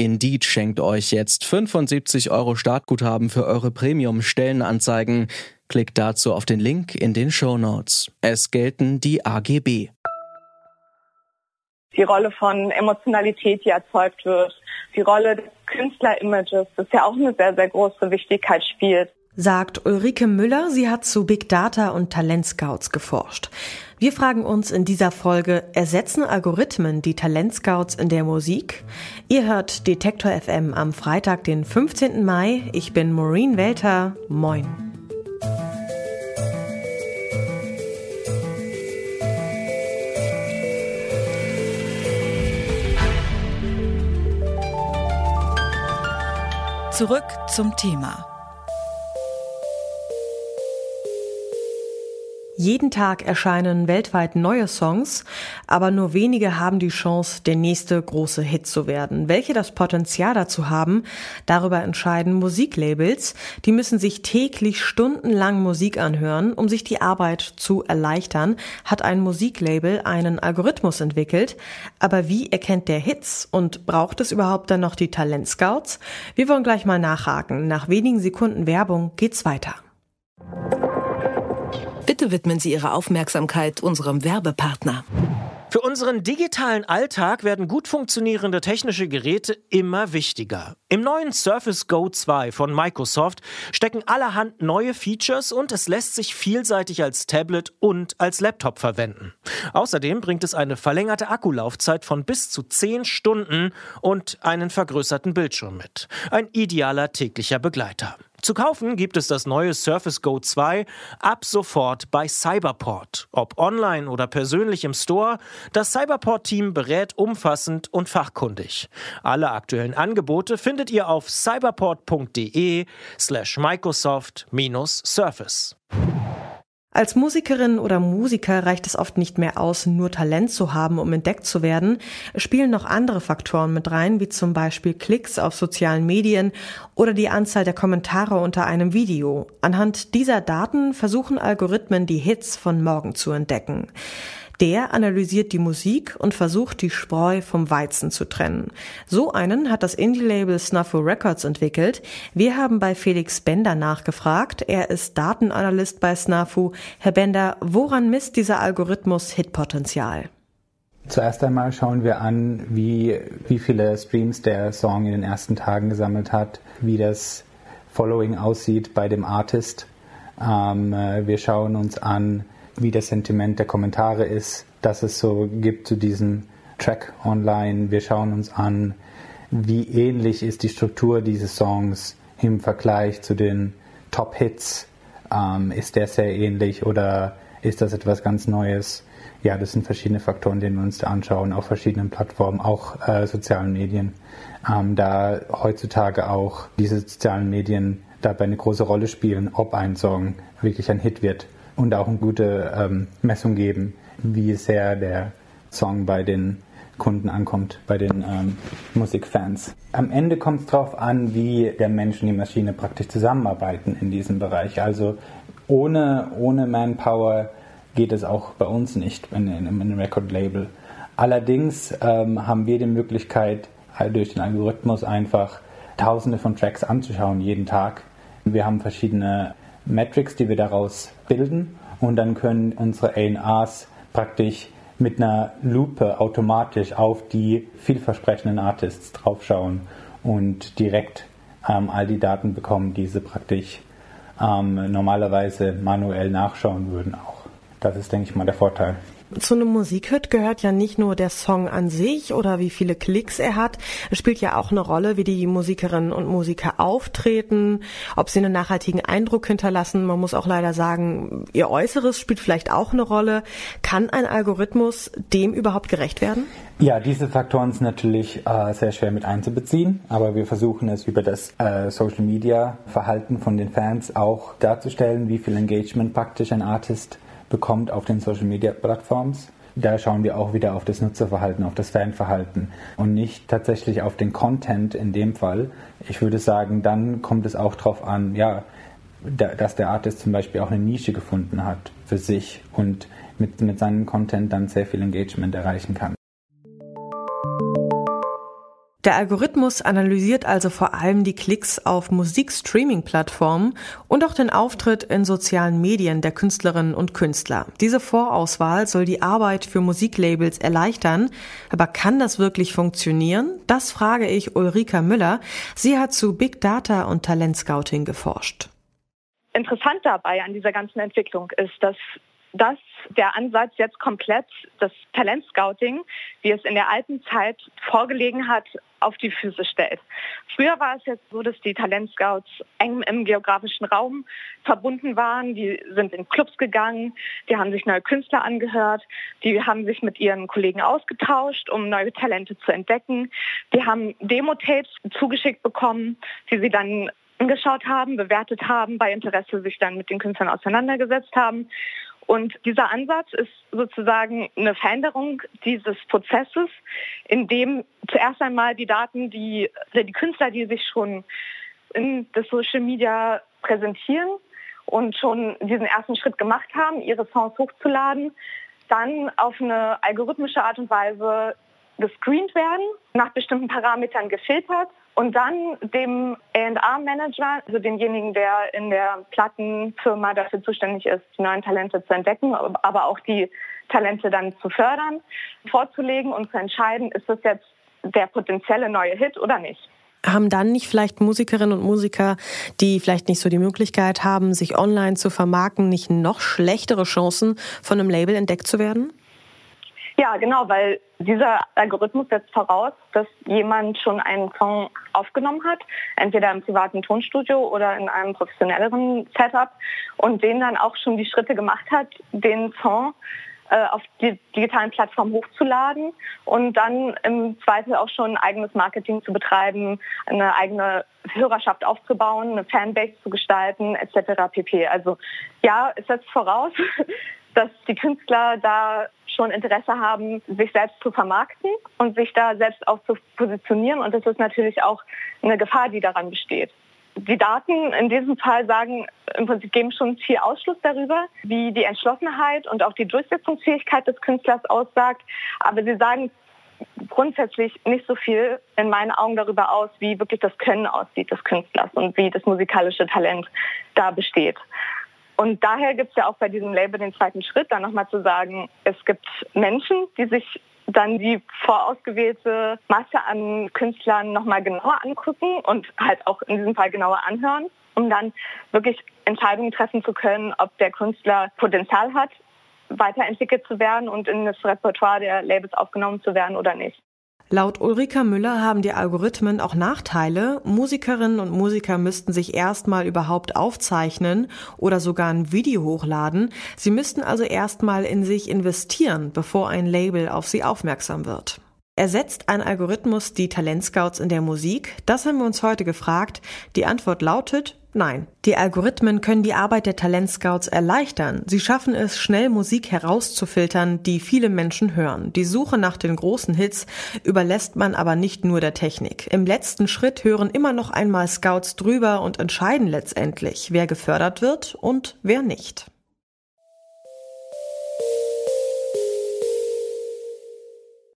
Indeed schenkt euch jetzt 75 Euro Startguthaben für eure Premium-Stellenanzeigen. Klickt dazu auf den Link in den Show Notes. Es gelten die AGB die Rolle von Emotionalität, die erzeugt wird, die Rolle des Künstlerimages, das ja auch eine sehr, sehr große Wichtigkeit spielt. Sagt Ulrike Müller, sie hat zu Big Data und Talentscouts geforscht. Wir fragen uns in dieser Folge, ersetzen Algorithmen die Talentscouts in der Musik? Ihr hört Detektor FM am Freitag, den 15. Mai. Ich bin Maureen Welter. Moin. Zurück zum Thema. Jeden Tag erscheinen weltweit neue Songs, aber nur wenige haben die Chance, der nächste große Hit zu werden. Welche das Potenzial dazu haben, darüber entscheiden Musiklabels. Die müssen sich täglich stundenlang Musik anhören, um sich die Arbeit zu erleichtern, hat ein Musiklabel einen Algorithmus entwickelt. Aber wie erkennt der Hits und braucht es überhaupt dann noch die Talentscouts? Wir wollen gleich mal nachhaken. Nach wenigen Sekunden Werbung geht's weiter. Bitte widmen Sie Ihre Aufmerksamkeit unserem Werbepartner. Für unseren digitalen Alltag werden gut funktionierende technische Geräte immer wichtiger. Im neuen Surface Go 2 von Microsoft stecken allerhand neue Features und es lässt sich vielseitig als Tablet und als Laptop verwenden. Außerdem bringt es eine verlängerte Akkulaufzeit von bis zu 10 Stunden und einen vergrößerten Bildschirm mit. Ein idealer täglicher Begleiter. Zu kaufen gibt es das neue Surface Go 2 ab sofort bei Cyberport. Ob online oder persönlich im Store, das Cyberport-Team berät umfassend und fachkundig. Alle aktuellen Angebote findet ihr auf cyberport.de slash Microsoft-Surface. Als Musikerin oder Musiker reicht es oft nicht mehr aus, nur Talent zu haben, um entdeckt zu werden. Es spielen noch andere Faktoren mit rein, wie zum Beispiel Klicks auf sozialen Medien oder die Anzahl der Kommentare unter einem Video. Anhand dieser Daten versuchen Algorithmen, die Hits von morgen zu entdecken. Der analysiert die Musik und versucht, die Spreu vom Weizen zu trennen. So einen hat das Indie-Label Snuffle Records entwickelt. Wir haben bei Felix Bender nachgefragt. Er ist Datenanalyst bei Snafu. Herr Bender, woran misst dieser Algorithmus Hitpotenzial? Zuerst einmal schauen wir an, wie, wie viele Streams der Song in den ersten Tagen gesammelt hat, wie das Following aussieht bei dem Artist. Ähm, äh, wir schauen uns an, wie das Sentiment der Kommentare ist, dass es so gibt zu diesem Track online. Wir schauen uns an, wie ähnlich ist die Struktur dieses Songs im Vergleich zu den Top-Hits. Ähm, ist der sehr ähnlich oder ist das etwas ganz Neues? Ja, das sind verschiedene Faktoren, die wir uns da anschauen, auf verschiedenen Plattformen, auch äh, sozialen Medien. Ähm, da heutzutage auch diese sozialen Medien dabei eine große Rolle spielen, ob ein Song wirklich ein Hit wird und auch eine gute ähm, Messung geben, wie sehr der Song bei den Kunden ankommt, bei den ähm, Musikfans. Am Ende kommt es darauf an, wie der Mensch und die Maschine praktisch zusammenarbeiten in diesem Bereich. Also ohne, ohne Manpower geht es auch bei uns nicht in, in, in einem Record-Label. Allerdings ähm, haben wir die Möglichkeit, durch den Algorithmus einfach tausende von Tracks anzuschauen jeden Tag. Wir haben verschiedene Metrics, die wir daraus bilden und dann können unsere ANAs praktisch mit einer Lupe automatisch auf die vielversprechenden Artists draufschauen und direkt ähm, all die Daten bekommen, die sie praktisch ähm, normalerweise manuell nachschauen würden auch. Das ist, denke ich mal, der Vorteil. Zu einem Musikhit gehört ja nicht nur der Song an sich oder wie viele Klicks er hat. Es spielt ja auch eine Rolle, wie die Musikerinnen und Musiker auftreten, ob sie einen nachhaltigen Eindruck hinterlassen. Man muss auch leider sagen, ihr Äußeres spielt vielleicht auch eine Rolle. Kann ein Algorithmus dem überhaupt gerecht werden? Ja, diese Faktoren sind natürlich äh, sehr schwer mit einzubeziehen, aber wir versuchen es über das äh, Social Media Verhalten von den Fans auch darzustellen, wie viel Engagement praktisch ein Artist bekommt auf den Social Media Plattforms. Da schauen wir auch wieder auf das Nutzerverhalten, auf das Fanverhalten und nicht tatsächlich auf den Content in dem Fall. Ich würde sagen, dann kommt es auch darauf an, ja, dass der Artist zum Beispiel auch eine Nische gefunden hat für sich und mit, mit seinem Content dann sehr viel Engagement erreichen kann. Der Algorithmus analysiert also vor allem die Klicks auf Musikstreaming-Plattformen und auch den Auftritt in sozialen Medien der Künstlerinnen und Künstler. Diese Vorauswahl soll die Arbeit für Musiklabels erleichtern. Aber kann das wirklich funktionieren? Das frage ich Ulrika Müller. Sie hat zu Big Data und Talentscouting geforscht. Interessant dabei an dieser ganzen Entwicklung ist, dass dass der Ansatz jetzt komplett das Talentscouting, wie es in der alten Zeit vorgelegen hat, auf die Füße stellt. Früher war es jetzt so, dass die Talentscouts eng im geografischen Raum verbunden waren. Die sind in Clubs gegangen, die haben sich neue Künstler angehört, die haben sich mit ihren Kollegen ausgetauscht, um neue Talente zu entdecken. Die haben Demo-Tapes zugeschickt bekommen, die sie dann angeschaut haben, bewertet haben, bei Interesse sich dann mit den Künstlern auseinandergesetzt haben. Und dieser Ansatz ist sozusagen eine Veränderung dieses Prozesses, in dem zuerst einmal die Daten, die, die Künstler, die sich schon in das Social Media präsentieren und schon diesen ersten Schritt gemacht haben, ihre Songs hochzuladen, dann auf eine algorithmische Art und Weise gescreent werden, nach bestimmten Parametern gefiltert und dann dem A&R-Manager, also demjenigen, der in der Plattenfirma dafür zuständig ist, die neuen Talente zu entdecken, aber auch die Talente dann zu fördern, vorzulegen und zu entscheiden, ist das jetzt der potenzielle neue Hit oder nicht. Haben dann nicht vielleicht Musikerinnen und Musiker, die vielleicht nicht so die Möglichkeit haben, sich online zu vermarkten, nicht noch schlechtere Chancen, von einem Label entdeckt zu werden? Ja, genau, weil dieser Algorithmus setzt voraus, dass jemand schon einen Song aufgenommen hat, entweder im privaten Tonstudio oder in einem professionelleren Setup und den dann auch schon die Schritte gemacht hat, den Song äh, auf die digitalen Plattformen hochzuladen und dann im Zweifel auch schon eigenes Marketing zu betreiben, eine eigene Hörerschaft aufzubauen, eine Fanbase zu gestalten, etc. pp. Also ja, es setzt voraus, dass die Künstler da schon Interesse haben, sich selbst zu vermarkten und sich da selbst auch zu positionieren. Und das ist natürlich auch eine Gefahr, die daran besteht. Die Daten in diesem Fall sagen, im Prinzip geben schon viel Ausschluss darüber, wie die Entschlossenheit und auch die Durchsetzungsfähigkeit des Künstlers aussagt. Aber sie sagen grundsätzlich nicht so viel in meinen Augen darüber aus, wie wirklich das Können aussieht des Künstlers und wie das musikalische Talent da besteht. Und daher gibt es ja auch bei diesem Label den zweiten Schritt, dann nochmal zu sagen, es gibt Menschen, die sich dann die vorausgewählte Masse an Künstlern nochmal genauer angucken und halt auch in diesem Fall genauer anhören, um dann wirklich Entscheidungen treffen zu können, ob der Künstler Potenzial hat, weiterentwickelt zu werden und in das Repertoire der Labels aufgenommen zu werden oder nicht. Laut Ulrika Müller haben die Algorithmen auch Nachteile. Musikerinnen und Musiker müssten sich erstmal überhaupt aufzeichnen oder sogar ein Video hochladen. Sie müssten also erstmal in sich investieren, bevor ein Label auf sie aufmerksam wird. Ersetzt ein Algorithmus die Talentscouts in der Musik? Das haben wir uns heute gefragt. Die Antwort lautet Nein. Die Algorithmen können die Arbeit der Talentscouts erleichtern. Sie schaffen es, schnell Musik herauszufiltern, die viele Menschen hören. Die Suche nach den großen Hits überlässt man aber nicht nur der Technik. Im letzten Schritt hören immer noch einmal Scouts drüber und entscheiden letztendlich, wer gefördert wird und wer nicht.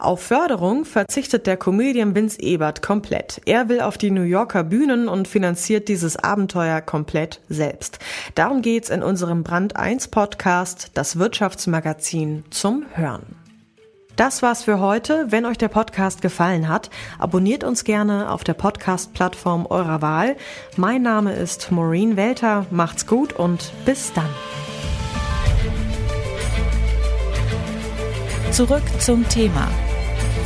Auf Förderung verzichtet der Comedian Vince Ebert komplett. Er will auf die New Yorker Bühnen und finanziert dieses Abenteuer komplett selbst. Darum geht's in unserem Brand 1 Podcast, das Wirtschaftsmagazin zum Hören. Das war's für heute. Wenn euch der Podcast gefallen hat, abonniert uns gerne auf der Podcast-Plattform eurer Wahl. Mein Name ist Maureen Welter. Macht's gut und bis dann. Zurück zum Thema